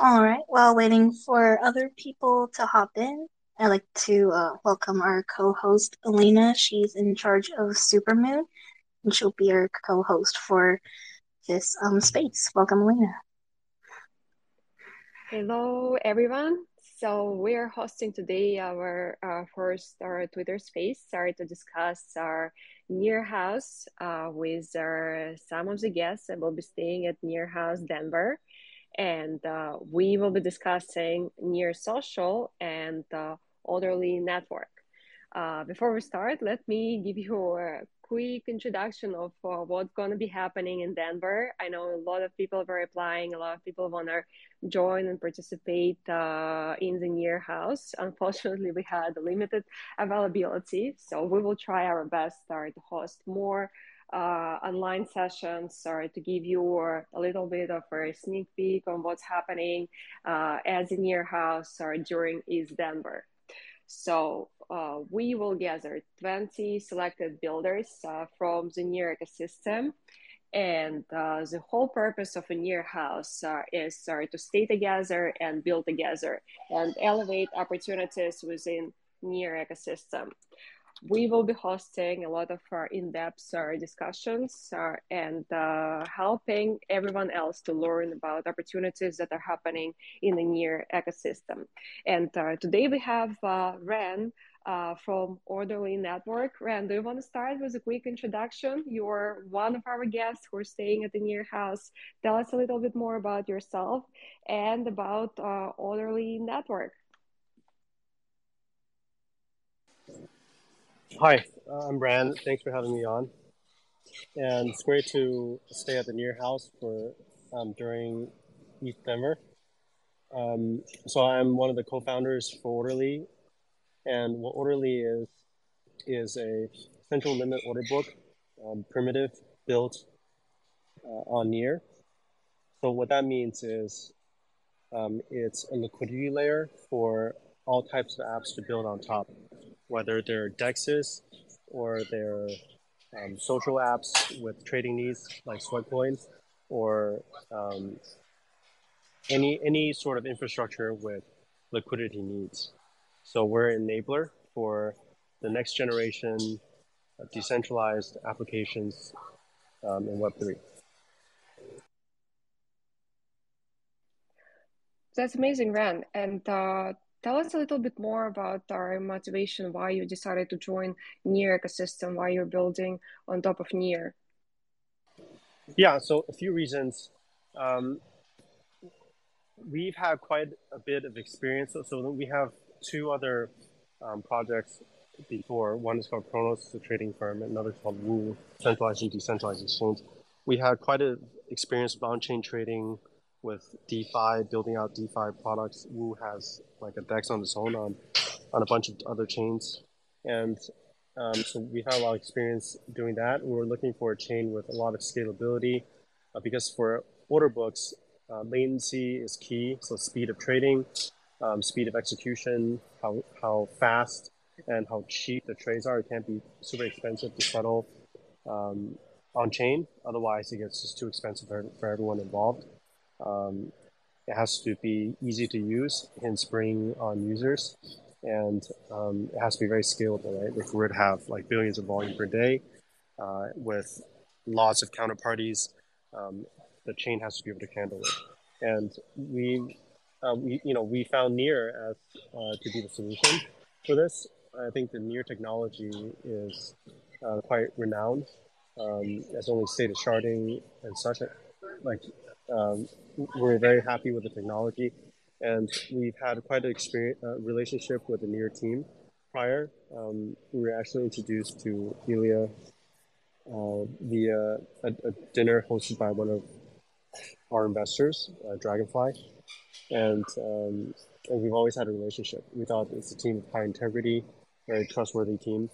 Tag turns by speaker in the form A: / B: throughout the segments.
A: All right. While waiting for other people to hop in, I'd like to uh, welcome our co-host Elena. She's in charge of Supermoon, and she'll be our co-host for this um space. Welcome, Elena.
B: Hello, everyone. So we are hosting today our uh, first our Twitter space, sorry to discuss our Near House uh, with our, some of the guests that will be staying at Near House Denver and uh, we will be discussing near social and uh, orderly network. Uh, before we start, let me give you a quick introduction of uh, what's going to be happening in Denver. I know a lot of people are applying, a lot of people want to join and participate uh, in the near house. Unfortunately, we had limited availability, so we will try our best uh, to host more uh, online sessions or to give you a little bit of a sneak peek on what's happening uh, as in your house or during ETH Denver. So uh, we will gather 20 selected builders uh, from the near ecosystem. And uh, the whole purpose of a near house uh, is to stay together and build together and elevate opportunities within near ecosystem we will be hosting a lot of uh, in-depth uh, discussions uh, and uh, helping everyone else to learn about opportunities that are happening in the near ecosystem. And uh, today we have uh, Ren from Orderly Network. Ren, do you want to start with a quick introduction? You're one of our guests who are staying at the near house. Tell us a little bit more about yourself and about Orderly Network.
C: Hi, I'm Brand. Thanks for having me on. And it's great to stay at the near house for um, during ETH Denver. Um, so I'm one of the co-founders for Orderly, and what Orderly is is a central limit order book, um, primitive built uh, on Near. So what that means is um, it's a liquidity layer for all types of apps to build on top whether they're dexes or they're um, social apps with trading needs like Sweatcoin or um, any any sort of infrastructure with liquidity needs. So we're an enabler for the next generation of decentralized applications um, in Web3.
B: That's amazing, Ren. And uh, Tell us a little bit more about our motivation, why you decided to join Near ecosystem, why you're building on top of Near.
C: Yeah, so a few reasons. Um, we've had quite a bit of experience. So, so we have two other um, projects before. One is called Kronos, a trading firm, and another called Woo, centralized and decentralized exchange. We had quite a experience with on-chain trading, with DeFi, building out DeFi products. Woo has like a DEX on its own on, on a bunch of other chains. And um, so we've had a lot of experience doing that. We were looking for a chain with a lot of scalability uh, because for order books, uh, latency is key. So speed of trading, um, speed of execution, how, how fast and how cheap the trades are. It can't be super expensive to settle um, on chain. Otherwise, it gets just too expensive for, for everyone involved. Um, it has to be easy to use, hence bring on users, and um, it has to be very scalable, right? If we were to have like billions of volume per day uh, with lots of counterparties, um, the chain has to be able to handle it. And we, uh, we you know, we found Near as uh, to be the solution for this. I think the Near technology is uh, quite renowned. Um, as only state of sharding and such. Like um, we're very happy with the technology, and we've had quite an experience uh, relationship with the Near team prior. Um, we were actually introduced to Illia uh, via a, a, dinner hosted by one of our investors, uh, Dragonfly, and um, and we've always had a relationship. We thought it's a team of high integrity, very trustworthy team.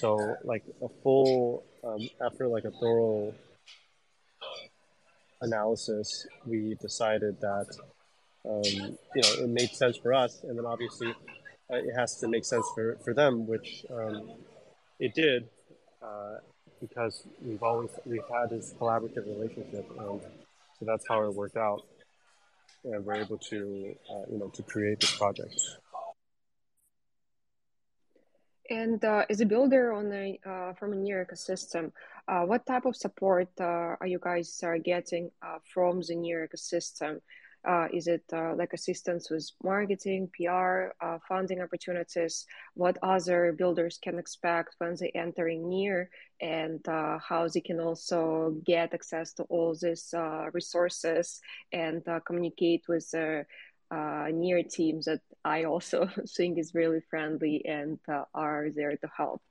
C: So like a full um, after like a thorough analysis, we decided that um, you know it made sense for us, and then obviously uh, it has to make sense for, for them, which um, it did uh, because we've always we've had this collaborative relationship, and so that's how it worked out. and we're able to uh, you know to create this project.
B: And uh, as a builder on a uh, from a near ecosystem, uh, what type of support uh, are you guys are getting uh, from the near ecosystem? Uh, is it like assistance with marketing, PR, funding opportunities? What other builders can expect when they entering near, and how they can also get access to all these resources and communicate with uh, near teams that I also think is really friendly and uh, are there to help.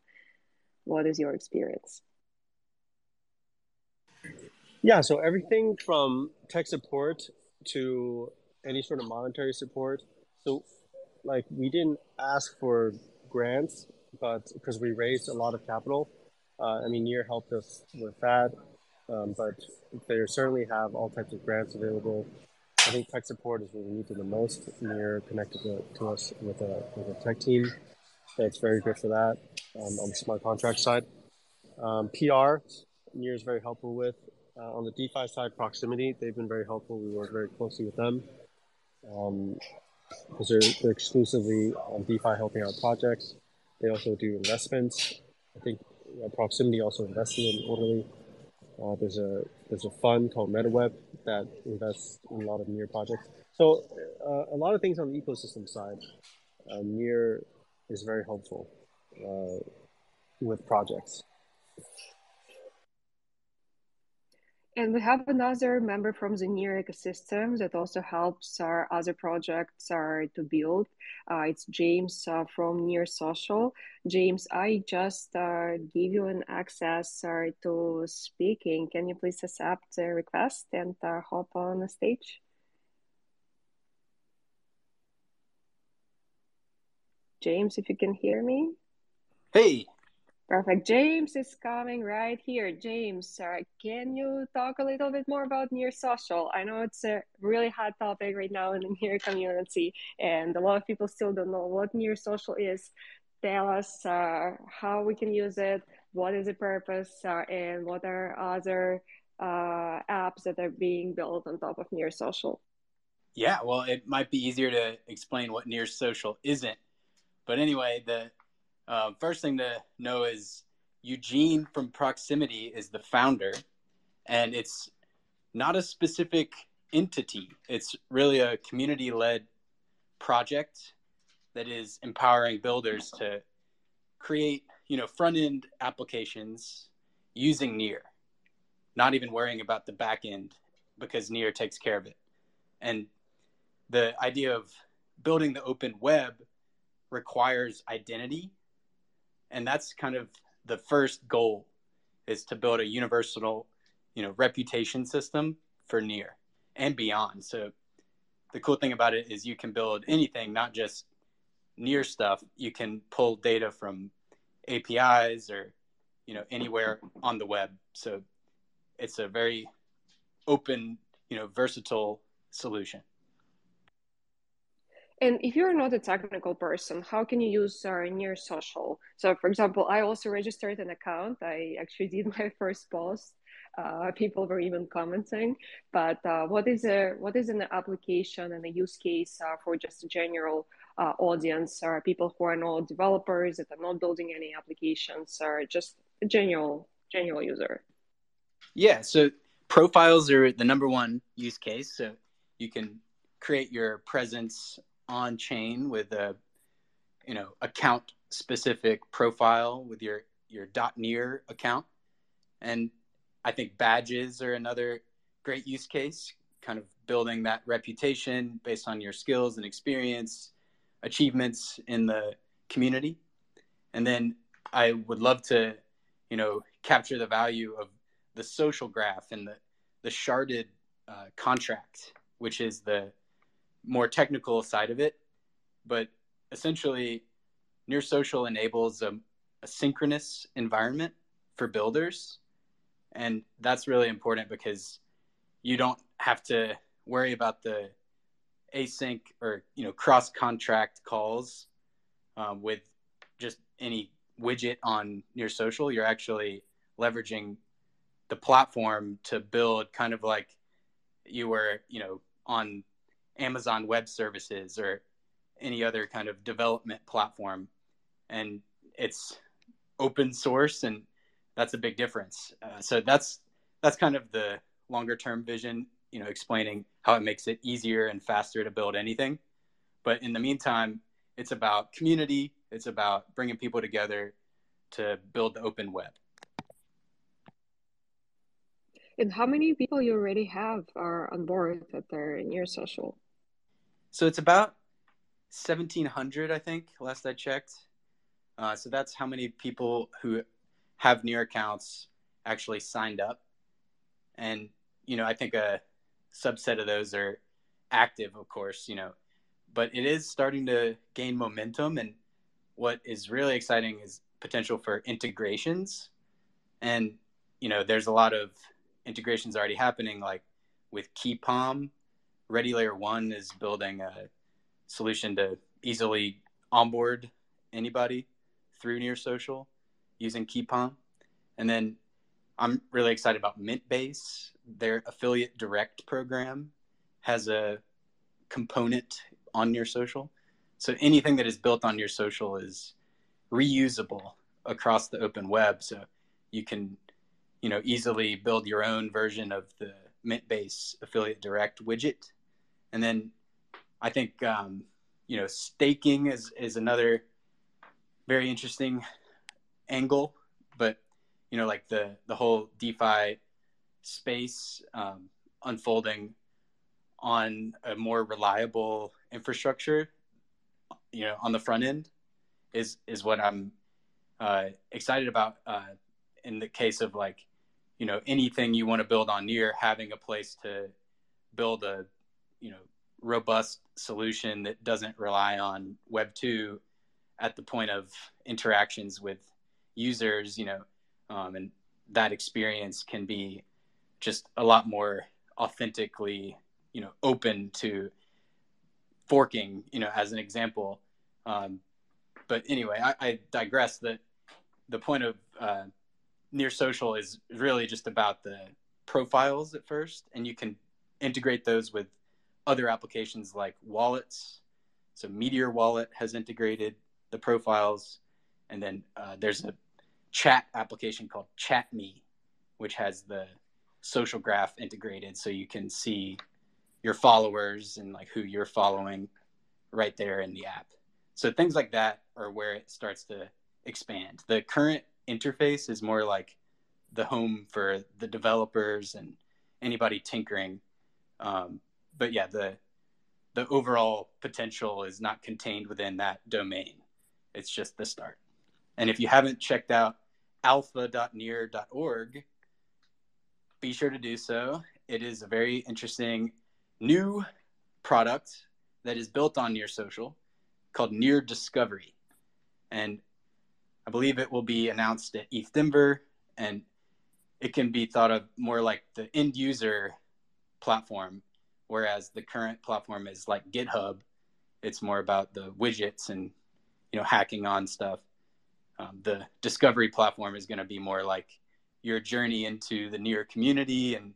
B: What is your experience?
C: Yeah, so everything from tech support to any sort of monetary support. So, like, we didn't ask for grants, but because we raised a lot of capital, uh, I mean, Near helped us with that, um, but they certainly have all types of grants available I think tech support is what we need to the most. Near connected to, to us with a, with a tech team that's very good for that um, on the smart contract side. Um, PR, Near is very helpful with. Uh, on the DeFi side, proximity, they've been very helpful. We work very closely with them um, because they're, they're exclusively on DeFi helping our projects. They also do investments. I think proximity also invested in Orderly. Uh, there's a there's a fund called MetaWeb that invests in a lot of near projects. So uh, a lot of things on the ecosystem side, uh, near is very helpful uh, with projects.
B: And we have another member from the Near ecosystem that also helps our other projects are to build. Uh, it's James uh, from Near Social. James, I just uh, give you an access uh, to speaking. Can you please accept the request and uh, hop on the stage? James, if you can hear me.
D: Hey,
B: Perfect. James is coming right here. James, uh, can you talk a little bit more about Near Social? I know it's a really hot topic right now in the Near community, and a lot of people still don't know what Near Social is. Tell us uh, how we can use it, what is the purpose, uh, and what are other uh, apps that are being built on top of Near Social.
D: Yeah, well, it might be easier to explain what Near Social isn't. But anyway, the uh, first thing to know is Eugene from Proximity is the founder, and it's not a specific entity. It's really a community led project that is empowering builders to create, you know, front end applications using Near, not even worrying about the back end because Near takes care of it. And the idea of building the open web requires identity and that's kind of the first goal is to build a universal you know reputation system for near and beyond. So the cool thing about it is you can build anything not just near stuff. You can pull data from apis or you know anywhere on the web. So it's a very open you know versatile solution
B: and if you're not a technical person, how can you use uh, Near Social? So, for example, I also registered an account. I actually did my first post. Uh, people were even commenting. But uh, what is a what is an application and a use case uh, for just a general uh, audience, or people who are not developers that are not building any applications, or just a general general user?
D: Yeah. So profiles are the number one use case. So you can create your presence on chain with a you know account specific profile with your your dot near account. And i think badges are another great use case kind of building that reputation based on your skills and experience achievements in the community. And then i would love to you know capture the value of the social graph and the the sharded uh, contract which is the more technical side of it, but essentially, Near Social enables a, a synchronous environment for builders, and that's really important because you don't have to worry about the async or you know cross contract calls um, with just any widget on Near Social. You're actually leveraging the platform to build kind of like you were you know on Amazon Web Services or any other kind of development platform. And it's open source, and that's a big difference. Uh, so that's that's kind of the longer term vision. You know, explaining how it makes it easier and faster to build anything. But in the meantime, it's about community. It's about bringing people together to build the open web.
B: And how many people you already have are on board that are in your social?
D: So it's about 1,700, I think, last I checked. Uh, so that's how many people who have Near accounts actually signed up. And, you know, I think a subset of those are active, of course, you know, but it is starting to gain momentum. And what is really exciting is potential for integrations. And, you know, there's a lot of integrations already happening, like with Keypom. Ready Layer One is building a solution to easily onboard anybody through Near Social using Keypom. And then I'm really excited about Mintbase. Their affiliate direct program has a component on Near Social. So anything that is built on Near Social is reusable across the open web. So you can, you know, easily build your own version of the Mintbase affiliate direct widget. And then I think, um, you know, staking is, is another very interesting angle, but you know, like the, the whole DeFi space um, unfolding on a more reliable infrastructure, you know, on the front end is, is what I'm uh, excited about uh, in the case of like you know anything you want to build on near having a place to build a you know robust solution that doesn't rely on web 2 at the point of interactions with users you know um, and that experience can be just a lot more authentically you know open to forking you know as an example. Um, but anyway I, I digress that the point of uh, near social is really just about the profiles at first and you can integrate those with other applications like wallets so meteor wallet has integrated the profiles and then uh, there's a chat application called chatme which has the social graph integrated so you can see your followers and like who you're following right there in the app so things like that are where it starts to expand. The current interface is more like the home for the developers and anybody tinkering. Um, but yeah, the the overall potential is not contained within that domain. It's just the start. And if you haven't checked out alpha.near.org, be sure to do so. It is a very interesting new product that is built on Near Social called Near Discovery. And I believe it will be announced at ETH Denver, and it can be thought of more like the end user platform, whereas the current platform is like GitHub. It's more about the widgets and you know hacking on stuff. Um, the discovery platform is going to be more like your journey into the near community and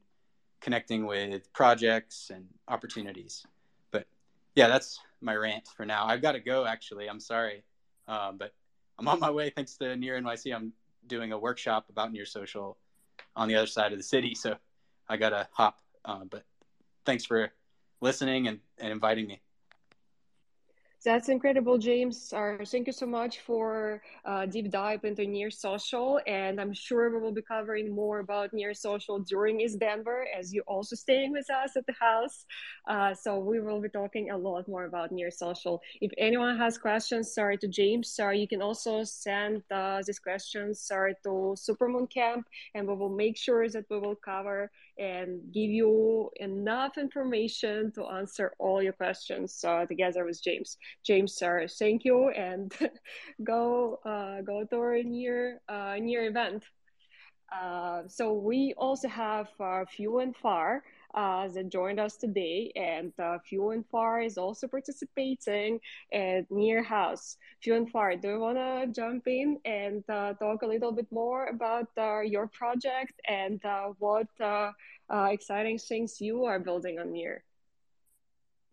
D: connecting with projects and opportunities. But yeah, that's my rant for now. I've got to go. Actually, I'm sorry, uh, but I'm on my way thanks to Near NYC. I'm doing a workshop about Near Social on the other side of the city, so I gotta hop. Uh, but thanks for listening and, and inviting me.
B: That's incredible, James. Uh, thank you so much for uh, deep dive into Near Social, and I'm sure we will be covering more about Near Social during ETH Denver, as you're also staying with us at the house. Uh, so we will be talking a lot more about Near Social. If anyone has questions, sorry to James, sorry, you can also send uh, these questions, sorry to Supermoon Camp, and we will make sure that we will cover and give you enough information to answer all your questions uh, together with James. James, sir, thank you, and go uh, go to our near uh, near event. Uh, so we also have uh, Few and Far uh, that joined us today, and uh, Few and Far is also participating at Near House. Few and Far, do you want to jump in and uh, talk a little bit more about uh, your project and uh, what uh, exciting things you are building on Near?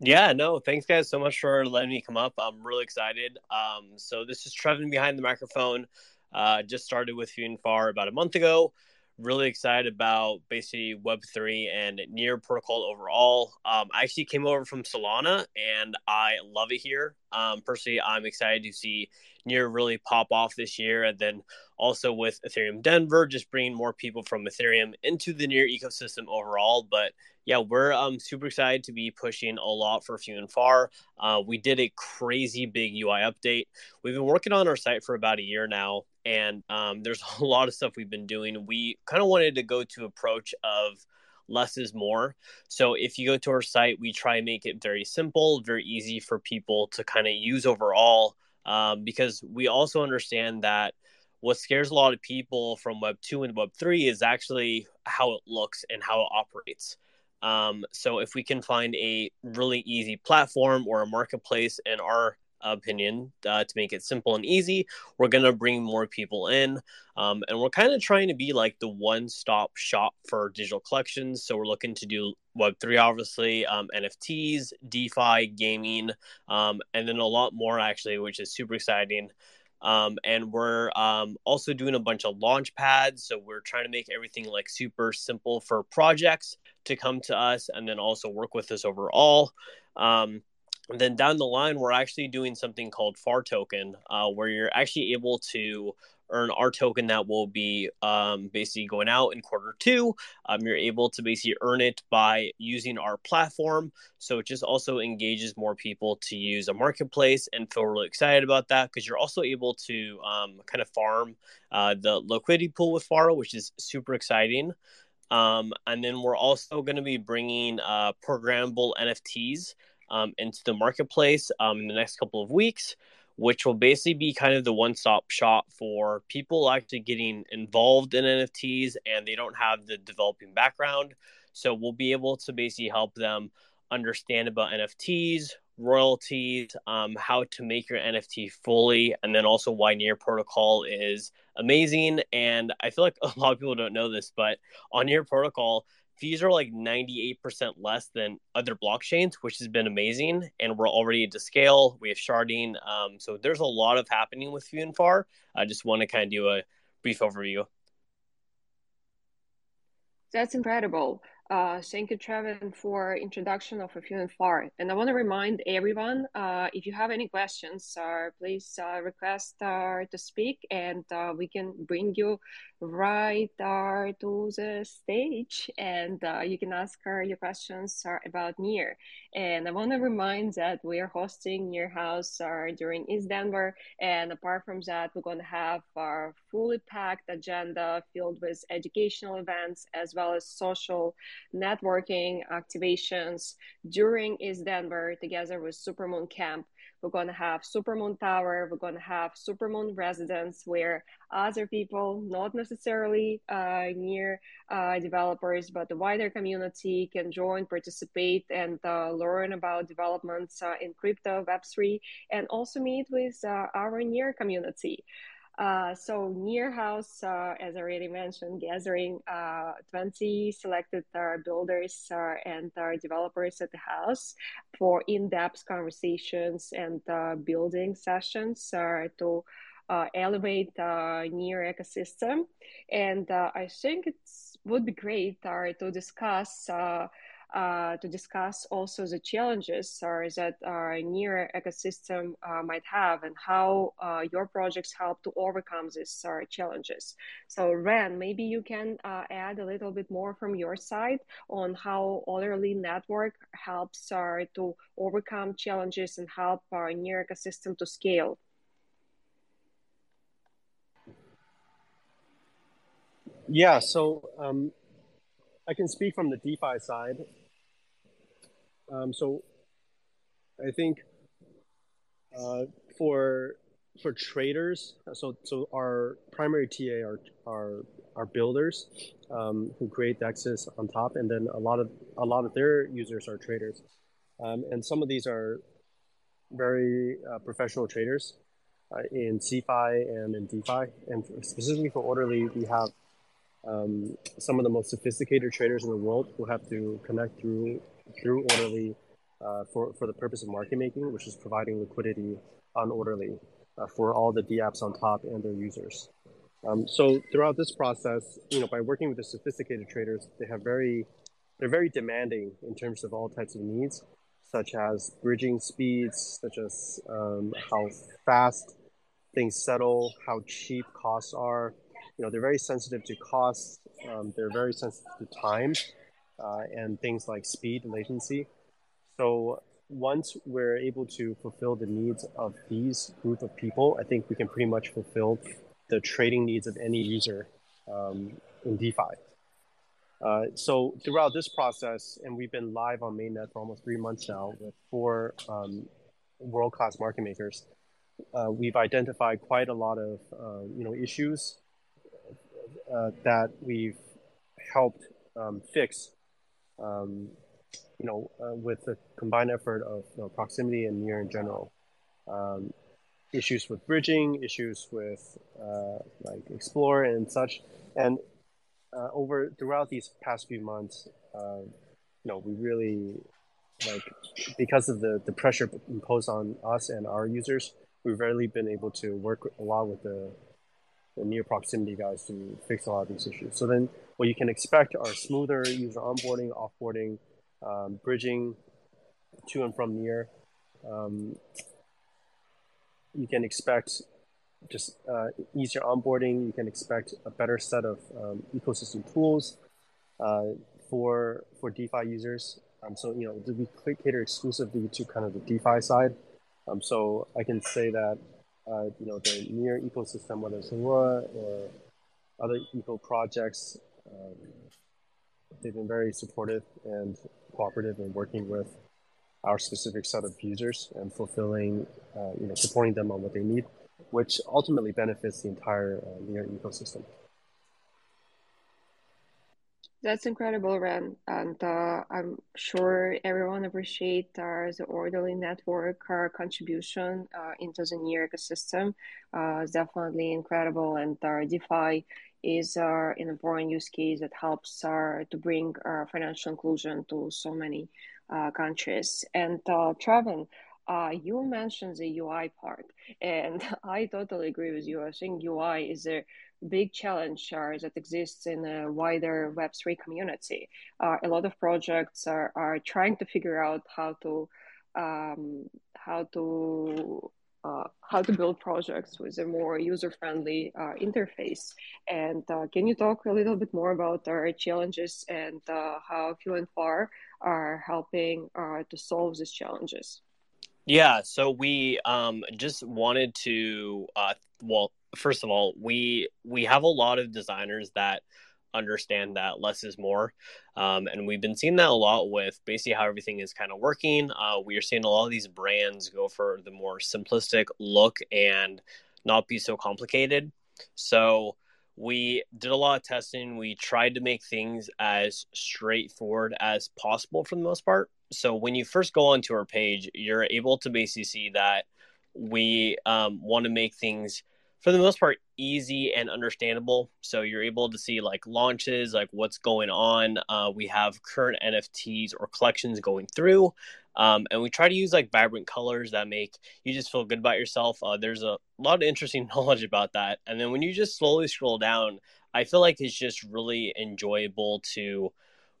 E: Yeah, no, thanks guys so much for letting me come up. I'm really excited. Um, so this is Trevin behind the microphone. Uh, just started with Far about a month ago. Really excited about basically Web3 and Near protocol overall. Um, I actually came over from Solana and I love it here. Um, personally, I'm excited to see Near really pop off this year. And then also with Ethereum Denver, just bringing more people from Ethereum into the Near ecosystem overall. But yeah, we're um, super excited to be pushing a lot for Few and Far. Uh, we did a crazy big UI update. We've been working on our site for about a year now, and um, there's a lot of stuff we've been doing. We kind of wanted to go to approach of less is more. So if you go to our site, we try and make it very simple, very easy for people to kind of use overall, um, because we also understand that what scares a lot of people from Web 2 and Web 3 is actually how it looks and how it operates. Um, so if we can find a really easy platform or a marketplace, and our opinion, uh, to make it simple and easy, we're gonna bring more people in, um, and we're kind of trying to be like the one-stop shop for digital collections. So we're looking to do Web three, obviously, um, NFTs, DeFi, gaming, um, and then a lot more actually, which is super exciting. Um, and we're um, also doing a bunch of launch pads. So we're trying to make everything like super simple for projects to come to us and then also work with us overall. Um, and then down the line, we're actually doing something called FAR token, uh, where you're actually able to earn our token that will be um, basically going out in quarter two. Um, you're able to basically earn it by using our platform. So it just also engages more people to use a marketplace and feel really excited about that because you're also able to um, kind of farm uh, the liquidity pool with Faro, which is super exciting. Um, and then we're also going to be bringing uh, programmable NFTs um, into the marketplace um, in the next couple of weeks which will basically be kind of the one stop shop for people actually getting involved in NFTs and they don't have the developing background. So we'll be able to basically help them understand about NFTs, royalties, um, how to make your NFT fully, and then also why Near Protocol is amazing. And I feel like a lot of people don't know this, but on Near Protocol, fees are like 98% less than other blockchains, which has been amazing. And we're already to scale. We have sharding. Um, so there's a lot of happening with Few and Far. I just want to kind of do a brief overview.
B: That's incredible. Uh, thank you, Trevin, for introduction of a few and far. And I want to remind everyone, uh, if you have any questions, uh, please uh, request uh, to speak, and uh, we can bring you right to the stage, and you can ask your questions about Near. And I want to remind that we are hosting Near House during ETH Denver, and apart from that, we're going to have our fully packed agenda filled with educational events as well as social networking activations during ETH Denver together with Supermoon Camp. We're going to have Supermoon Tower. We're going to have Supermoon Residence, where other people, not necessarily uh, near uh, developers, but the wider community can join, participate, and uh, learn about developments uh, in crypto, Web3, and also meet with uh, our near community. Uh, so near house, uh, as I already mentioned, gathering uh, 20 selected uh, builders uh, and our developers at the house for in-depth conversations and building sessions to elevate the near ecosystem. And I think it would be great to discuss uh, to discuss also the challenges uh, that our near ecosystem uh, might have and how uh, your projects help to overcome these uh, challenges. So, Ren, maybe you can uh, add a little bit more from your side on how Orderly Network helps to overcome challenges and help our near ecosystem to scale.
C: Yeah, so um, I can speak from the DeFi side. Um, so I think uh, for for traders, so so our primary TA are are, are builders um, who create dexes on top, and then a lot of a lot of their users are traders, um, and some of these are very uh, professional traders uh, in CeFi and in DeFi, and specifically for Orderly, we have um, some of the most sophisticated traders in the world who have to connect through through Orderly uh, for, for the purpose of market making, which is providing liquidity on Orderly uh, for all the DApps on top and their users. Um, so throughout this process, you know, by working with the sophisticated traders, they have very, they're very demanding in terms of all types of needs, such as bridging speeds, such as um, how fast things settle, how cheap costs are. You know, they're very sensitive to costs. Um, they're very sensitive to time uh, and things like speed and latency. So once we're able to fulfill the needs of these group of people, I think we can pretty much fulfill the trading needs of any user um, in DeFi. Uh, so throughout this process, and we've been live on mainnet for almost three months now with four um, world-class market makers. Uh, we've identified quite a lot of uh, you know issues uh, that we've helped um, fix. Um, you know, uh, with the combined effort of you know, proximity and near in general. Um, issues with bridging, issues with uh, like explore and such, and uh, over throughout these past few months, uh, you know, we really like because of the the pressure imposed on us and our users, we've really been able to work a lot with the the near proximity guys to fix a lot of these issues. So then, what you can expect are smoother user onboarding, offboarding, um, bridging to and from near. Um, you can expect just uh, easier onboarding. You can expect a better set of um, ecosystem tools uh, for for DeFi users. Um, so you know, we cater exclusively to kind of the DeFi side. Um, so I can say that uh, you know the near ecosystem, whether it's Aurora or other eco projects, um, they've been very supportive and cooperative in working with our specific set of users and fulfilling, uh, you know, supporting them on what they need, which ultimately benefits the entire uh, near ecosystem.
B: That's incredible, Ren, and uh, I'm sure everyone appreciates uh, the orderly network uh, contribution uh, into the near ecosystem. Uh, it's definitely incredible, and DeFi is an important use case that helps to bring financial inclusion to so many countries. And uh, Trevin, uh, you mentioned the UI part, and I totally agree with you. I think UI is a big challenge uh, that exists in a wider Web3 community. Uh, a lot of projects are, are trying to figure out how to um, how to uh, how to build projects with a more user-friendly uh, interface. And uh, can you talk a little bit more about our challenges and uh, how Few and Far are helping to solve these challenges?
E: Yeah, so we um, just wanted to, uh, well, first of all, we we have a lot of designers that understand that less is more. Um, and we've been seeing that a lot with basically how everything is kind of working. Uh, we are seeing a lot of these brands go for the more simplistic look and not be so complicated. So we did a lot of testing. We tried to make things as straightforward as possible for the most part. So when you first go onto our page, you're able to basically see that we um, want to make things for the most part easy and understandable. So you're able to see like launches like what's going on. Uh, we have current nfts or collections going through. Um, and we try to use like vibrant colors that make you just feel good about yourself. Uh, there's a lot of interesting knowledge about that. And then when you just slowly scroll down i feel like it's just really enjoyable to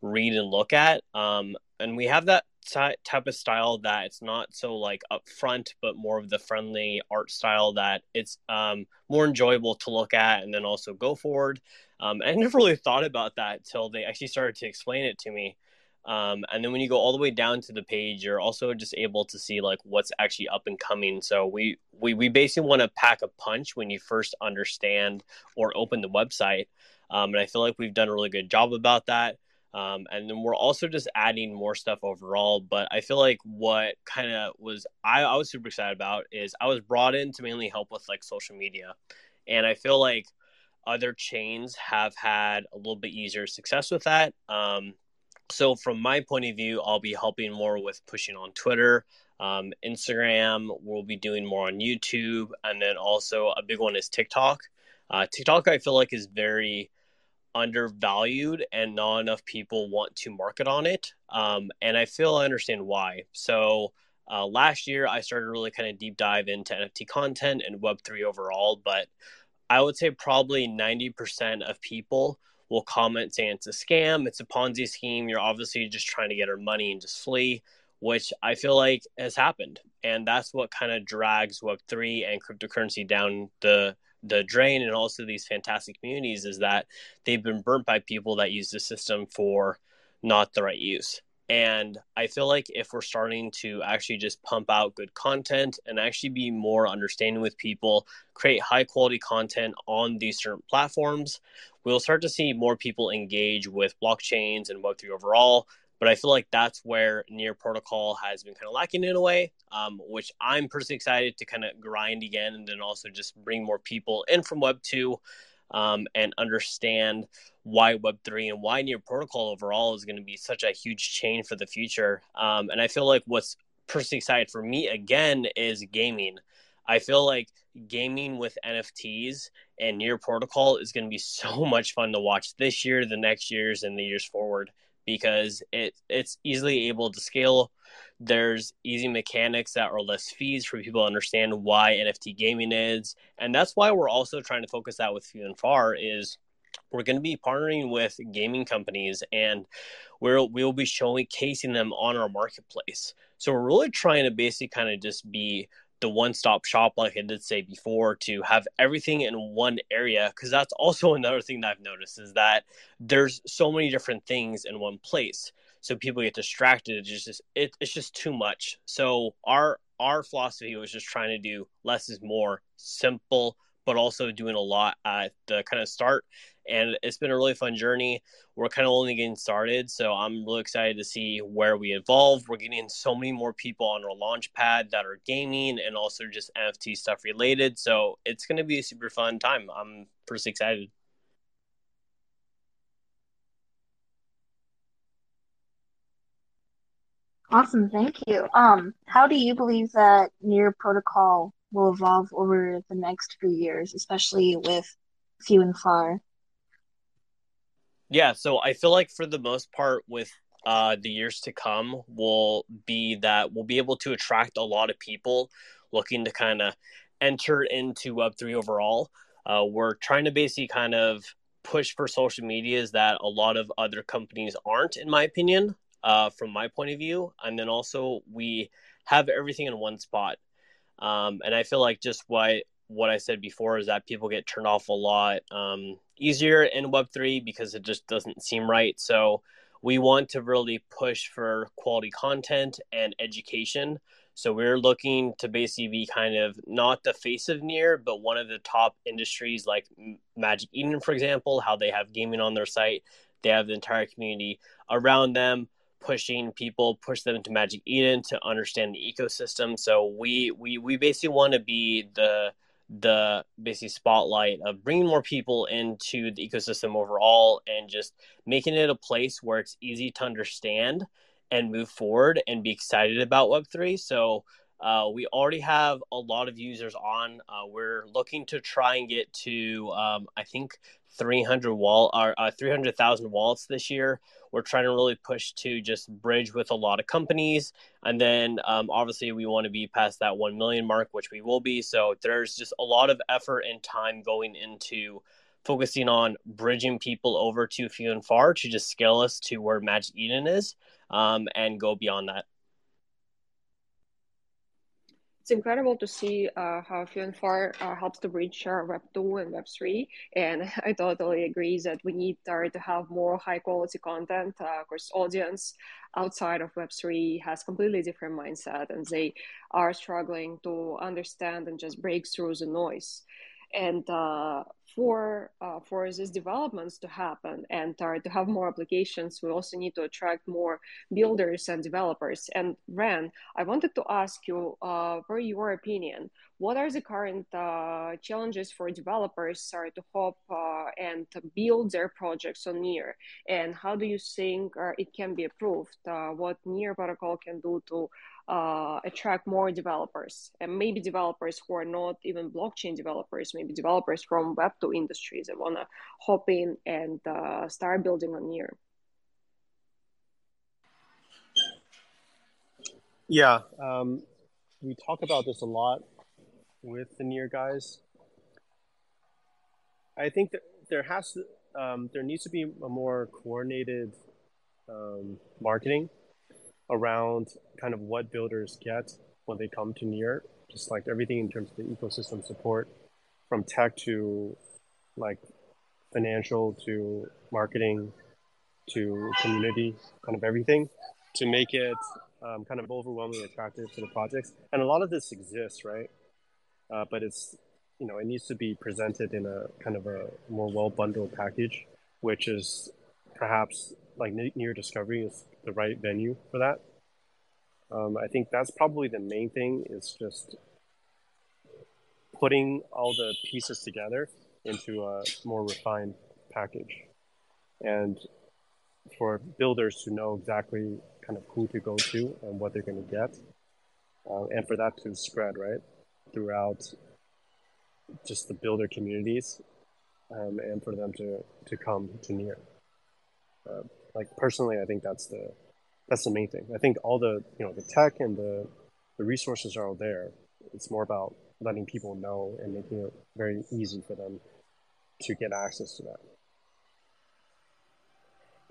E: read and look at. Um, and we have that type of style that it's not so like upfront, but more of the friendly art style that it's um, more enjoyable to look at and then also go forward. Um, I never really thought about that till they actually started to explain it to me. Um, and then when you go all the way down to the page, you're also just able to see like what's actually up and coming. So we we we basically want to pack a punch when you first understand or open the website. Um, and I feel like we've done a really good job about that. Um, and then we're also just adding more stuff overall. But I feel like what kind of was I, I was super excited about is I was brought in to mainly help with like social media. And I feel like other chains have had a little bit easier success with that. Um, so from my point of view, I'll be helping more with pushing on Twitter, um, Instagram. We'll be doing more on YouTube, and then also a big one is TikTok. Uh, TikTok, I feel like is very undervalued and not enough people want to market on it. Um, and I feel I understand why. So uh, last year, I started really kind of deep dive into NFT content and Web3 overall, but I would say probably 90% of people will comment saying it's a scam, it's a Ponzi scheme. You're obviously just trying to get our money and just flee, which I feel like has happened. And that's what kind of drags Web3 and cryptocurrency down the the drain and also these fantastic communities is that they've been burnt by people that use the system for not the right use. And I feel like if we're starting to actually just pump out good content and actually be more understanding with people, create high quality content on these certain platforms, we'll start to see more people engage with blockchains and Web3 overall. But I feel like that's where Near Protocol has been kind of lacking in a way, um, which I'm personally excited to kind of grind again and then also just bring more people in from Web2 um, and understand why Web3 and why Near Protocol overall is going to be such a huge change for the future. Um, and I feel like what's personally excited for me again is gaming. I feel like gaming with NFTs and Near Protocol is going to be so much fun to watch this year, the next years, and the years forward because it it's easily able to scale. There's easy mechanics that are less fees for people to understand why NFT gaming is, and that's why we're also trying to focus that with Few and Far is we're going to be partnering with gaming companies and we're, we'll be showcasing them on our marketplace. So we're really trying to basically kind of just be the one stop shop, like I did say before, to have everything in one area. Because that's also another thing that I've noticed is that there's so many different things in one place. So people get distracted. It's just it, it's just too much. So our our philosophy was just trying to do less is more, simple, but also doing a lot at the kind of start. And it's been a really fun journey. We're kind of only getting started. So I'm really excited to see where we evolve. We're getting so many more people on our launch pad that are gaming and also just NFT stuff related. So it's going to be a super fun time. I'm pretty excited.
A: Awesome, thank you. Um, how do you believe that Near Protocol will evolve over the next few years, especially with few and far?
E: Yeah, so I feel like for the most part, with uh, the years to come, will be that we'll be able to attract a lot of people looking to kind of enter into Web3 overall. Uh, we're trying to basically kind of push for social medias that a lot of other companies aren't, in my opinion, uh, from my point of view. And then also, we have everything in one spot. Um, and I feel like just what what I said before is that people get turned off a lot um, easier in Web three because it just doesn't seem right. So we want to really push for quality content and education. So we're looking to basically be kind of not the face of Near, but one of the top industries like Magic Eden, for example, how they have gaming on their site. They have the entire community around them pushing people, push them to Magic Eden to understand the ecosystem. So we we we basically want to be the the basically spotlight of bringing more people into the ecosystem overall and just making it a place where it's easy to understand and move forward and be excited about Web3. So uh, we already have a lot of users on. Uh, we're looking to try and get to, um, I think, 300 wall or uh, 300,000 wallets this year. We're trying to really push to just bridge with a lot of companies, and then um, obviously we want to be past that 1 million mark, which we will be. So there's just a lot of effort and time going into focusing on bridging people over to few and far to just scale us to where Magic Eden is, um, and go beyond that
B: it's incredible to see uh, how and uh, helps to bridge uh, Web 2 and Web 3. And I totally agree that we need uh, to have more high quality content. Uh, of course, audience outside of Web 3 has completely different mindset and they are struggling to understand and just break through the noise. And uh, for uh, for these developments to happen and uh, to have more applications, we also need to attract more builders and developers. And Ren, I wanted to ask you, uh, for your opinion, what are the current uh, challenges for developers to hop and build their projects on Near? And how do you think it can be improved? what Near protocol can do to uh, attract more developers and maybe developers who are not even blockchain developers, maybe developers from web2 industries that want to hop in and uh, start building on Near?
C: Yeah, um, we talk about this a lot with the Near guys. I think that there has to, um, there needs to be a more coordinated um, marketing around kind of what builders get when they come to Near, just like everything in terms of the ecosystem support, from tech to like financial to marketing to community, kind of everything, to make it um, kind of overwhelmingly attractive to the projects. And a lot of this exists, right? Uh, but it's you know it needs to be presented in a kind of a more well bundled package, which is perhaps like near discovery is the right venue for that. Um, I think that's probably the main thing is just putting all the pieces together into a more refined package. And for builders to know exactly kind of who to go to and what they're going to get, uh, and for that to spread right throughout just the builder communities, um, and for them to to come to near. Uh, like personally, I think that's the that's the main thing. I think all the you know the tech and the the resources are all there. It's more about letting people know and making it very easy for them to get access to that.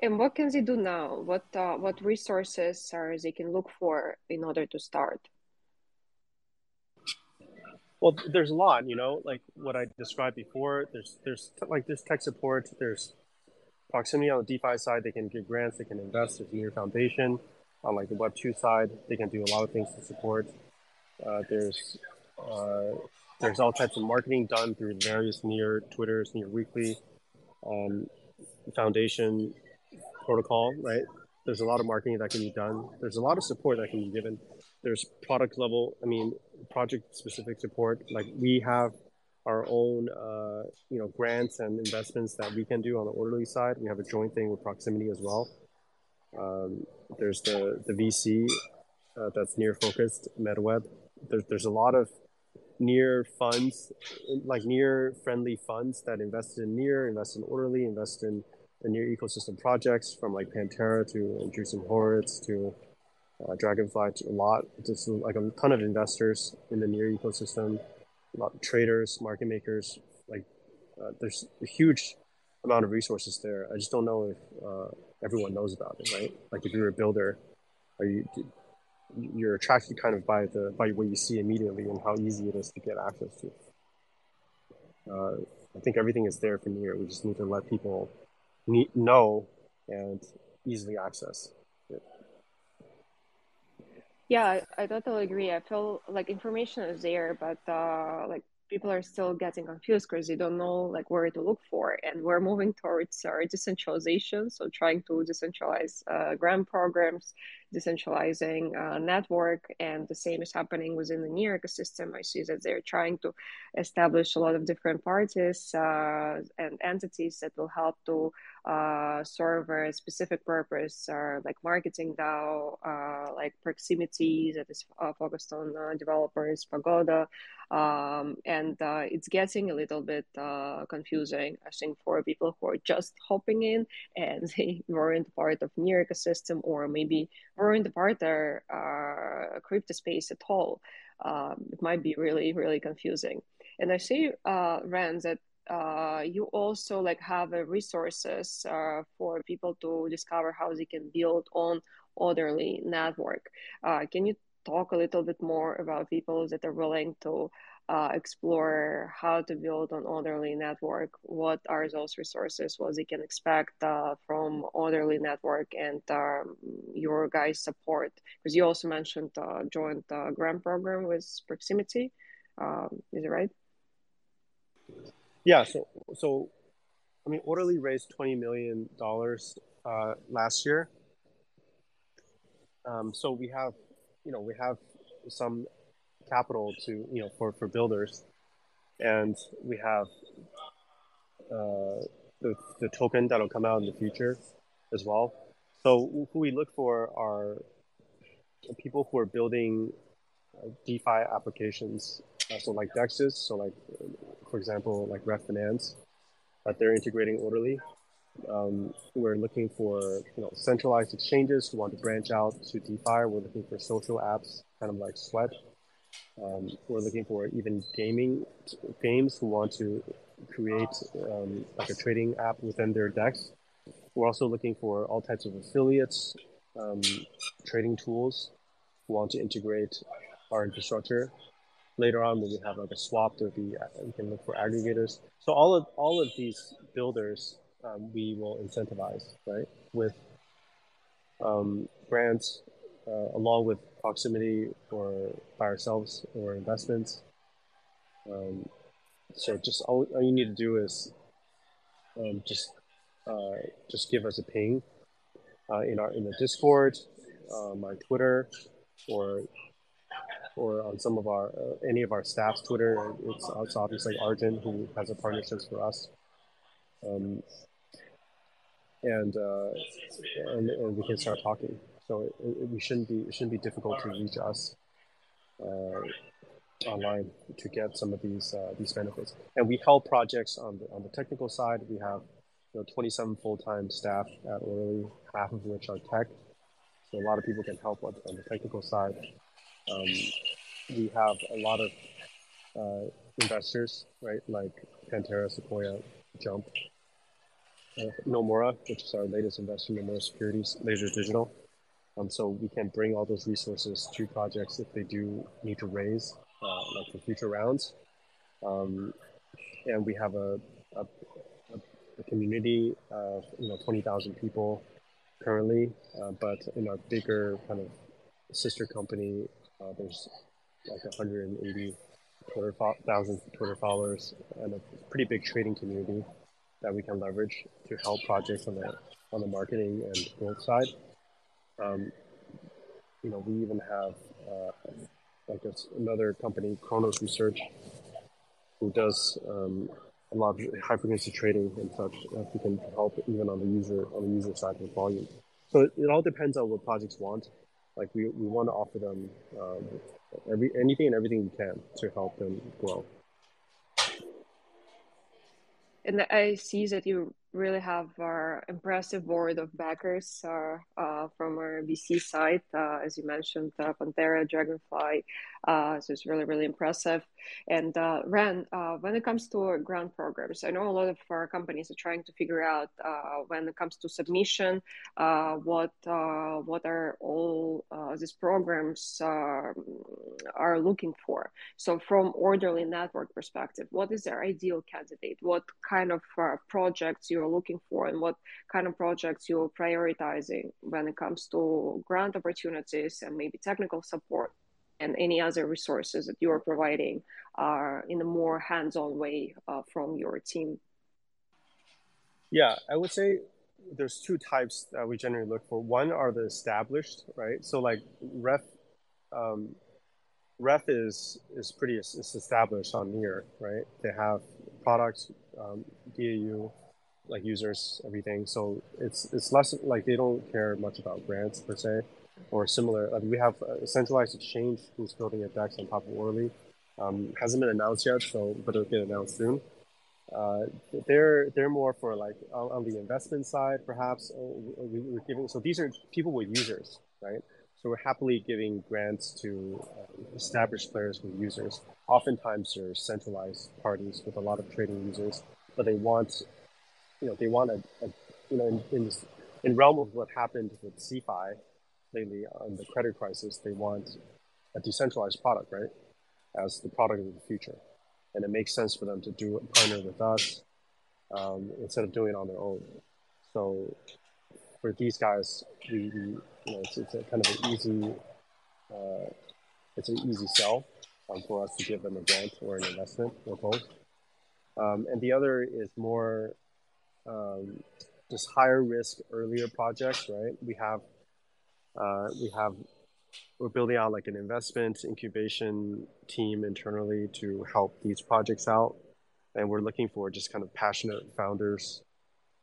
B: And what can they do now? What uh, what resources are they can look for in order to start?
C: Well, there's a lot, you know, like what I described before. There's there's like there's tech support. There's proximity on the DeFi side. They can get grants. They can invest. There's Near Foundation. On like the Web two side, they can do a lot of things to support. Uh, there's uh, there's all types of marketing done through various Near Twitters, Near Weekly, um, Foundation protocol, right? There's a lot of marketing that can be done. There's a lot of support that can be given. There's product level, I mean, project specific support. Like we have our own, uh, you know, grants and investments that we can do on the orderly side. We have a joint thing with Proximity as well. Um, there's the the VC uh, that's near focused MetaWeb. There's there's a lot of near funds, like near friendly funds that invest in near, invest in orderly, invest in the near ecosystem projects from like Pantera to Andreessen Horowitz to uh, Dragonfly to a lot, just like a ton of investors in the near ecosystem, traders, market makers. Like uh, there's a huge amount of resources there. I just don't know if uh, everyone knows about it, right? Like if you're a builder, are you you're attracted kind of by the by what you see immediately and how easy it is to get access to. Uh, I think everything is there for near. We just need to let people know and easily access.
B: Yeah, I, totally agree. I feel like information is there, but uh, like people are still getting confused because they don't know like where to look for and we're moving towards our decentralization so trying to decentralize uh, grant programs decentralizing uh, network and the same is happening within the near ecosystem i see that they're trying to establish a lot of different parties uh, and entities that will help to uh, serve a specific purpose or like marketing DAO, uh, like proximity that is uh, focused on uh, developers, Pagoda, um, and uh, it's getting a little bit uh, confusing. I think for people who are just hopping in and they weren't part of near ecosystem or maybe weren't part of uh, crypto space at all, um, it might be really really confusing. And I see, uh, Rand, that uh, you also like have uh, resources uh, for people to discover how they can build on orderly network. Uh, can you talk a little bit more about people that are willing to uh, explore how to build an orderly network. What are those resources? What they can expect uh, from orderly network and um, your guys' support? Because you also mentioned uh, joint uh, grant program with Proximity. Um, is it right?
C: Yeah. So, so I mean, Orderly raised twenty million dollars uh, last year. Um, so we have you know we have some capital to you know for for builders, and we have uh, the the token that'll come out in the future as well. So who we look for are people who are building DeFi applications Uh, so like Dexes, so like for example, like Ref Finance, that they're integrating orderly. Um, we're looking for you know centralized exchanges who want to branch out to DeFi. We're looking for social apps, kind of like Sweat. Um, we're looking for even gaming games who want to create um, like a trading app within their decks. We're also looking for all types of affiliates, um, trading tools who want to integrate our infrastructure. Later on, when we have like a swap, there be we can look for aggregators. So all of all of these builders, um, we will incentivize right with um, grants, uh, along with proximity or by ourselves or investments. Um, so just all, all you need to do is um, just uh, just give us a ping uh, in our in the Discord, um, our Twitter, or or on some of our uh, any of our staff's Twitter. It's, it's obviously Arjun who has a partnerships for us. Um, and, uh, and and we can start talking. So it, it, we shouldn't be it shouldn't be difficult to reach us uh, online to get some of these uh, these benefits. And we help projects on the on the technical side. We have you know 27 full time staff at Orderly, half of which are tech. So a lot of people can help on, on the technical side. Um, we have a lot of uh, investors, right, like Pantera, Sequoia, Jump, uh, Nomura, which is our latest investor, Nomura Securities, Laser Digital. Um, so we can bring all those resources to projects if they do need to raise, uh, like for future rounds. Um, and we have a, a, a community of you know 20,000 people currently, uh, but in our bigger kind of sister company, uh, there's like 180 Twitter fo- thousand Twitter followers and a pretty big trading community that we can leverage to help projects on the on the marketing and growth side. Um, you know, we even have uh, like another company, Kronos Research, who does um, a lot of high frequency trading and such. That we can help even on the user on the user side with volume. So it, it all depends on what projects want. Like we, we want to offer them um, every anything and everything we can to help them grow.
B: And I see that you really have our impressive board of backers uh, uh, from our VC side, uh, as you mentioned, uh, Pantera, Dragonfly. Uh, so it's really, really impressive. And uh, Ren, when it comes to grant programs, I know a lot of our companies are trying to figure out when it comes to submission, what what are all these programs are looking for. So from orderly network perspective, what is their ideal candidate? What kind of projects you you're looking for and what kind of projects you're prioritizing when it comes to grant opportunities and maybe technical support and any other resources that you're providing uh, in a more hands-on way uh, from your team
C: yeah i would say there's two types that we generally look for one are the established right so like ref um, ref is is pretty it's established on near right they have products um, DAU like users, everything. So it's it's less like they don't care much about grants per se, or similar. Like we have a centralized exchange who's building a DEX on top of Orderly. Um, hasn't been announced yet, so but it'll get announced soon. Uh, they're they're more for like on, on the investment side, perhaps. Uh, we, are giving so these are people with users, right? So we're happily giving grants to uh, established players with users. Oftentimes, they're centralized parties with a lot of trading users, but they want you know, they want a, a you know, in, in, this, in realm of what happened with CeFi lately on the credit crisis, they want a decentralized product, right, as the product of the future, and it makes sense for them to do partner with us um, instead of doing it on their own. So for these guys, we, we you know, it's, it's a kind of an easy, uh, it's an easy sell um, for us to give them a grant or an investment or both. Um, and the other is more um, just higher risk earlier projects, right? We have uh, we have we're building out like an investment incubation team internally to help these projects out, and we're looking for just kind of passionate founders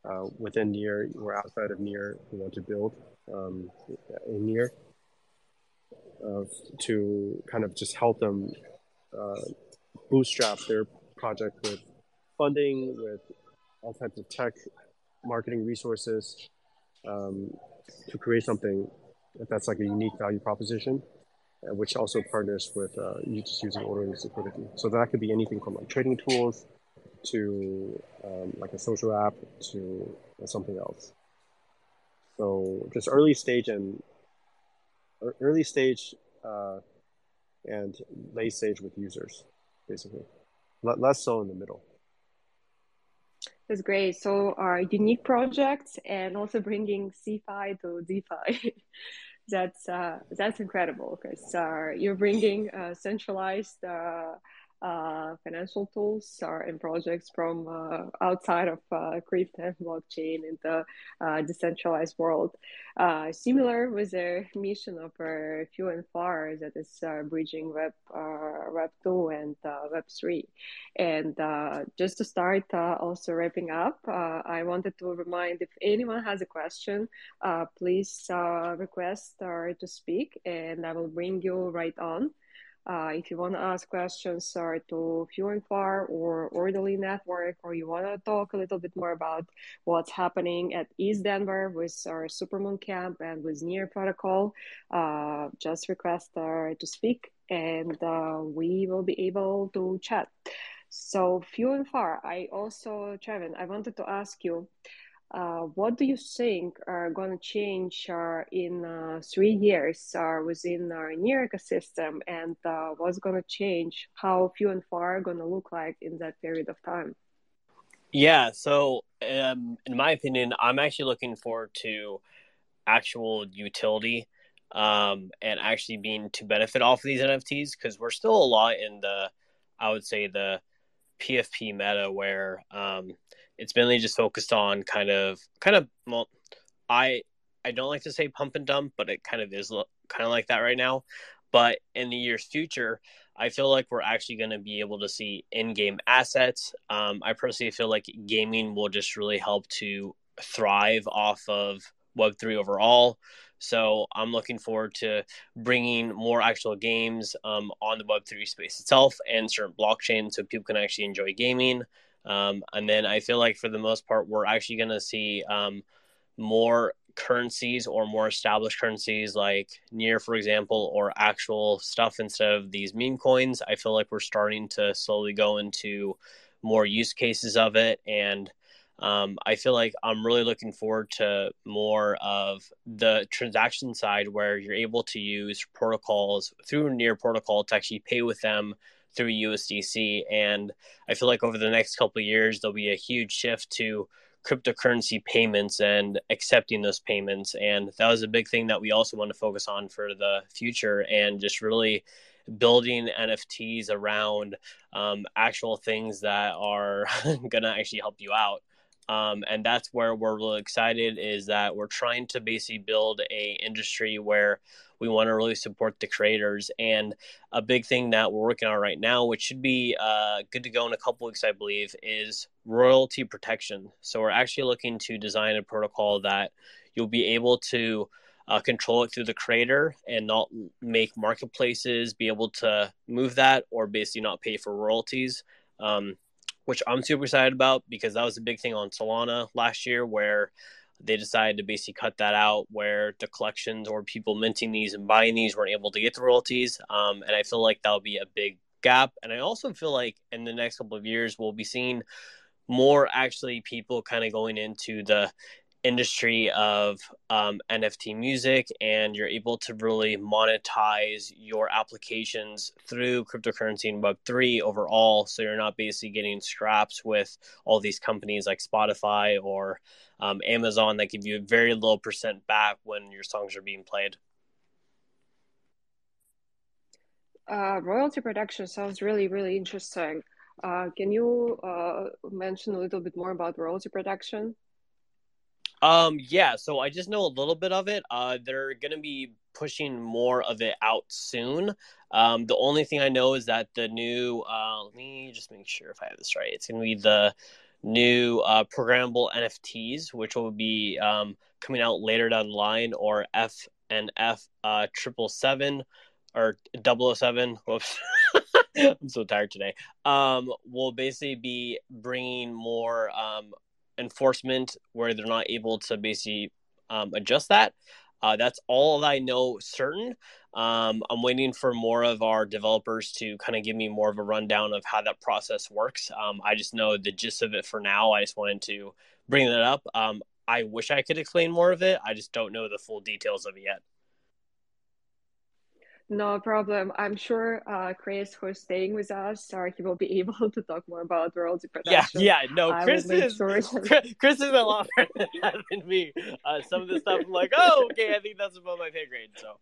C: uh, within Near or outside of Near who want to build um, in Near uh, to kind of just help them uh, bootstrap their project with funding, with all types of tech, marketing resources um, to create something that's like a unique value proposition, uh, which also partners with uh, just using Orderly's liquidity. So that could be anything from like trading tools to um, like a social app to something else. So just early stage and early stage uh, and late stage with users, basically. less so in the middle.
B: That's great. So, our unique projects and also bringing CeFi to DeFi. that's uh, that's incredible because uh, you're bringing uh, centralized uh, financial tools or in projects from uh, outside of uh, crypto and blockchain in the uh, decentralized world. Uh, similar with the mission of uh, Few and Far that is bridging Web Web two and Web three. And just to start, also wrapping up, I wanted to remind if anyone has a question, please request to speak, and I will bring you right on. Uh, if you want to ask questions or to Few and Far or Orderly Network, or you want to talk a little bit more about what's happening at ETH Denver with our Supermoon Camp and with Near Protocol, uh, just request uh, to speak and uh, we will be able to chat. So, Few and Far, I also, Trevin, I wanted to ask you. Uh, what do you think are going to change uh, in uh, three years uh, within our near ecosystem? And uh, what's going to change? How few and far are going to look like in that period of time?
E: Yeah so um, in my opinion i'm actually looking forward to actual utility um, and actually being to benefit off of these nfts because we're still a lot in the i would say the pfp meta where um, it's mainly just focused on kind of kind of well i i don't like to say pump and dump but it kind of is kind of like that right now. But in the year's future i feel like we're actually going to be able to see in-game assets. Um, i personally feel like gaming will just really help to thrive off of web3 overall. So i'm looking forward to bringing more actual games um, on the web3 space itself and certain blockchains so people can actually enjoy gaming um, and then I feel like for the most part, we're actually going to see um, more currencies or more established currencies like near for example or actual stuff instead of these meme coins. I feel like we're starting to slowly go into more use cases of it. And um, i feel like i'm really looking forward to more of the transaction side where you're able to use protocols through near protocol to actually pay with them through USDC. And I feel like over the next couple years, there'll be a huge shift to cryptocurrency payments and accepting those payments. And that was a big thing that we also want to focus on for the future and just really building NFTs around um, actual things that are going to actually help you out. Um, and that's where we're really excited is that we're trying to basically build a industry where we want to really support the creators. And a big thing that we're working on right now, which should be uh, good to go in a couple weeks, I believe, is royalty protection. So we're actually looking to design a protocol that you'll be able to uh, control it through the creator and not make marketplaces be able to move that or basically not pay for royalties. Um, which I'm super excited about because that was a big thing on Solana last year where they decided to basically cut that out where the collections or people minting these and buying these weren't able to get the royalties. Um, and I feel like that'll be a big gap. And I also feel like in the next couple of years, we'll be seeing more actually people kind of going into the industry of um, NFT music, and you're able to really monetize your applications through cryptocurrency and Web3 overall. So you're not basically getting scraps with all these companies like Spotify or um, Amazon that give you a very low percent back when your songs are being played.
B: Uh, royalty production sounds really, really interesting. Uh, can you uh, mention a little bit more about royalty protection?
E: Um, yeah, so I just know a little bit of it. Uh, they're gonna be pushing more of it out soon. Um, the only thing I know is that the new, uh, let me just make sure if I have this right. It's gonna be the new uh, programmable NFTs, which will be um, coming out later down the line, or FNF uh, triple seven or 007. Whoops. I'm so tired today. Um, will basically be bringing more um, enforcement where they're not able to basically um, adjust that. Uh, that's all that I know certain. Um, I'm waiting for more of our developers to kind of give me more of a rundown of how that process works. Um, I just know the gist of it for now. I just wanted to bring that up. Um, I wish I could explain more of it. I just don't know the full details of it yet.
B: No problem. I'm sure uh, Chris, who's staying with us, uh, he will be able to talk more about royalty protection.
E: Yeah, yeah. No, Chris is sure Chris is a lot better than me. Uh, some of the stuff I'm like, oh, okay, I think that's above my pay grade. So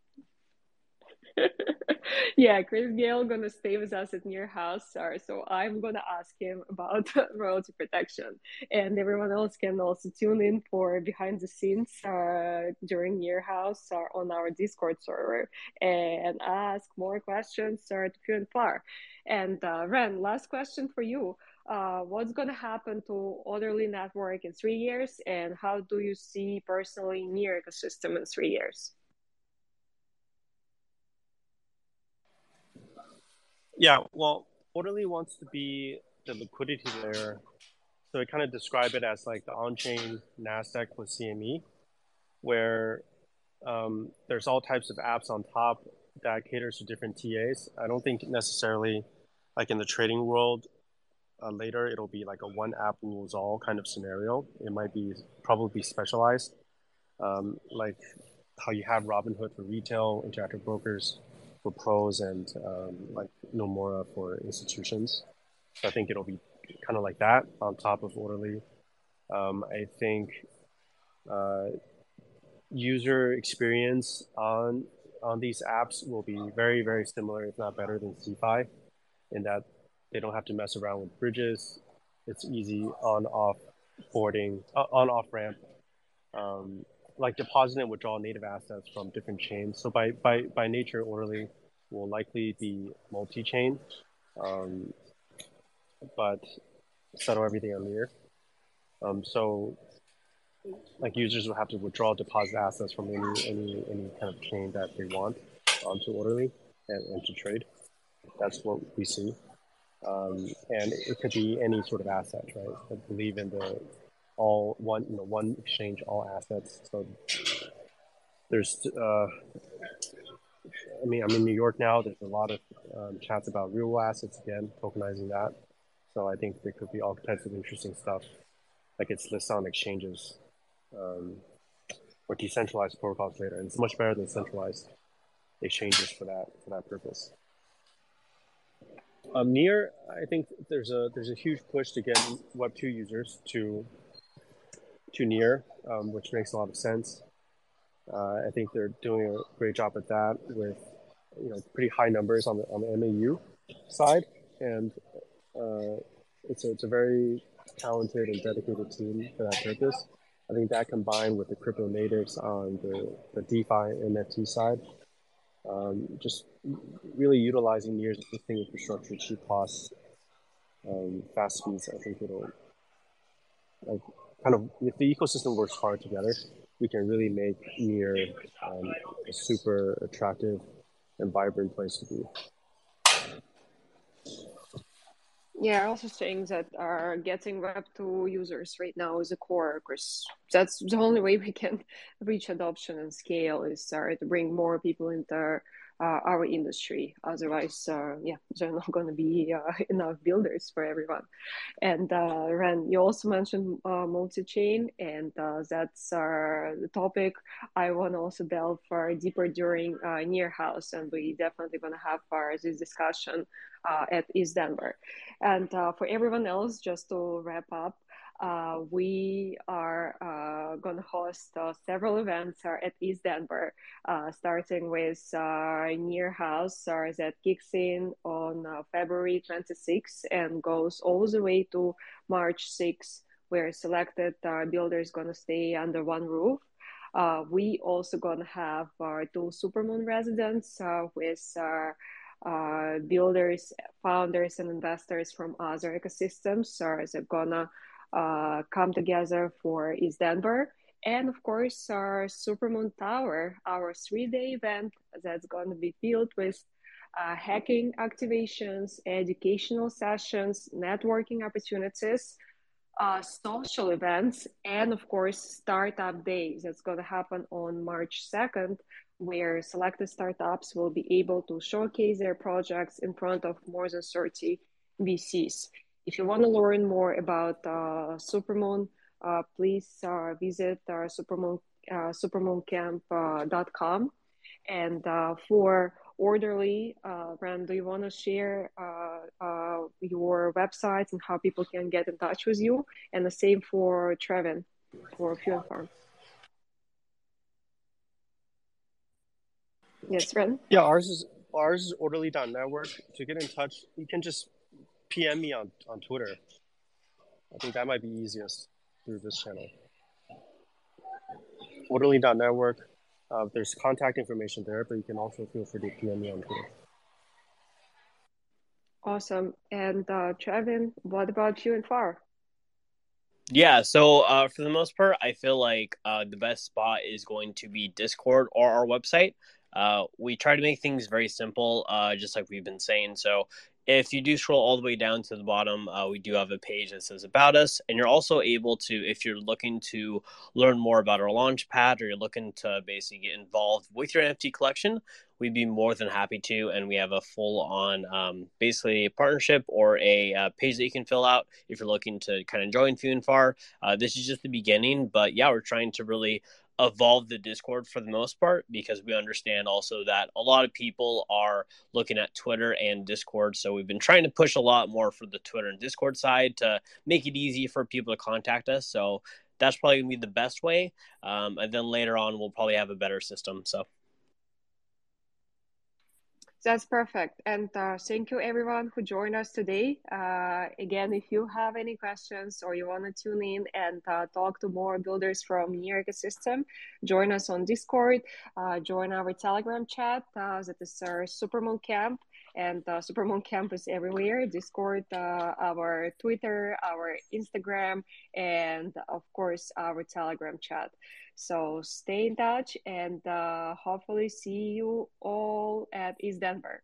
B: yeah, Chris Gale gonna stay with us at Near House, so I'm gonna ask him about royalty protection, and everyone else can also tune in for behind the scenes uh, during Near House uh, on our Discord server and ask more questions uh, to few and far. And uh, Ren, last question for you. Uh, what's going to happen to Orderly Network in three years, and how do you see personally Near ecosystem in three years?
C: Yeah, well, Orderly wants to be the liquidity layer. So I kind of describe it as like the on-chain Nasdaq with CME, where um, there's all types of apps on top that caters to different TAs. I don't think necessarily like in the trading world uh, later it'll be like a one app rules all kind of scenario. It might be probably specialized, um, like how you have Robinhood for retail, interactive brokers for pros and um, like Nomura for institutions. So I think it'll be kind of like that on top of Orderly. Um, I think uh, user experience on on these apps will be very very similar, if not better than CeFi, in that they don't have to mess around with bridges. It's easy on off boarding, uh, on off ramp. Um, like deposit and withdraw native assets from different chains. So by by by nature, orderly will likely be multi-chain, um, but settle everything on Near. Um, so like users will have to withdraw deposit assets from any any any kind of chain that they want onto orderly and, and to trade. That's what we see. Um, and it could be any sort of asset, right? I believe in the all one you know one exchange all assets. So there's uh i mean i'm in new york now. There's a lot of um, chats about real assets again tokenizing that. So i think there could be all types of interesting stuff. Like it's listed on exchanges um, or decentralized protocols later. And it's much better than centralized exchanges for that for that purpose. Um, near i think there's a there's a huge push to get web 2 users to too near, um, which makes a lot of sense. Uh, I think they're doing a great job at that with you know pretty high numbers on the on the MAU side, and uh, it's a, it's a very talented and dedicated team for that purpose. I think that combined with the crypto natives on the, the DeFi NFT side, um, just really utilizing Near's existing infrastructure, cheap costs, um, fast speeds. I think it'll like kind of if the ecosystem works hard together, we can really make Near um, a super attractive and vibrant place to be.
B: Yeah, also think that uh, getting Web two users right now is a core because that's the only way we can reach adoption and scale is uh, to bring more people into our industry. Otherwise, uh, yeah, there are not going to be uh, enough builders for everyone. And uh, Ren, you also mentioned uh, multi-chain, and uh, that's the topic I want to also delve far deeper during Near House, and we definitely going to have far this discussion at ETH Denver. And for everyone else, just to wrap up, uh, we are uh, going to host uh, several events at ETHDenver, uh, starting with uh, Near House that kicks in on uh, February 26th and goes all the way to March 6th, where selected builders going to stay under one roof. we also going to have our two Supermoon residents with uh, builders, founders, and investors from other ecosystems. So they're gonna uh, come together for ETH Denver. And of course, our Supermoon Tower, our three day event that's going to be filled with uh, hacking activations, educational sessions, networking opportunities, uh, social events, and of course, startup days. That's going to happen on March 2nd, where selected startups will be able to showcase their projects in front of more than 30 VCs. If you want to learn more about uh, Supermoon, uh, please uh, visit our Supermoon, supermooncamp.com. And for orderly, Ren, do you want to share your websites and how people can get in touch with you? And the same for Trevin for Few and Far. Yes, Ren?
C: Yeah, ours is ours is orderly.network. To get in touch, you can just PM me on, on Twitter. I think that might be easiest through this channel. Orderly.network. Uh, there's contact information there, but you can also feel free to PM me on Twitter.
B: Awesome. And uh, Trevin, what about you and Far?
E: Yeah, so uh, for the most part, I feel like uh, the best spot is going to be Discord or our website. Uh, we try to make things very simple, uh, just like we've been saying. So if you do scroll all the way down to the bottom, uh, we do have a page that says about us. And you're also able to, if you're looking to learn more about our launch pad or you're looking to basically get involved with your NFT collection, we'd be more than happy to. And we have a full on um, basically a partnership or a uh, page that you can fill out if you're looking to kind of join few and Far. Uh, this is just the beginning, but yeah, we're trying to really evolve the Discord for the most part because we understand also that a lot of people are looking at Twitter and Discord. So we've been trying to push a lot more for the Twitter and Discord side to make it easy for people to contact us. So that's probably gonna be the best way. Um, and then later on, we'll probably have a better system. So.
B: That's perfect. And uh, thank you everyone who joined us today. Uh, again, if you have any questions or you want to tune in and uh, talk to more builders from Near Ecosystem, join us on Discord, uh, join our Telegram chat. Uh, that is our Supermoon Camp and uh, Supermoon Camp is everywhere Discord, uh, our Twitter, our Instagram, and of course, our Telegram chat. So stay in touch and uh, hopefully see you all at ETH Denver.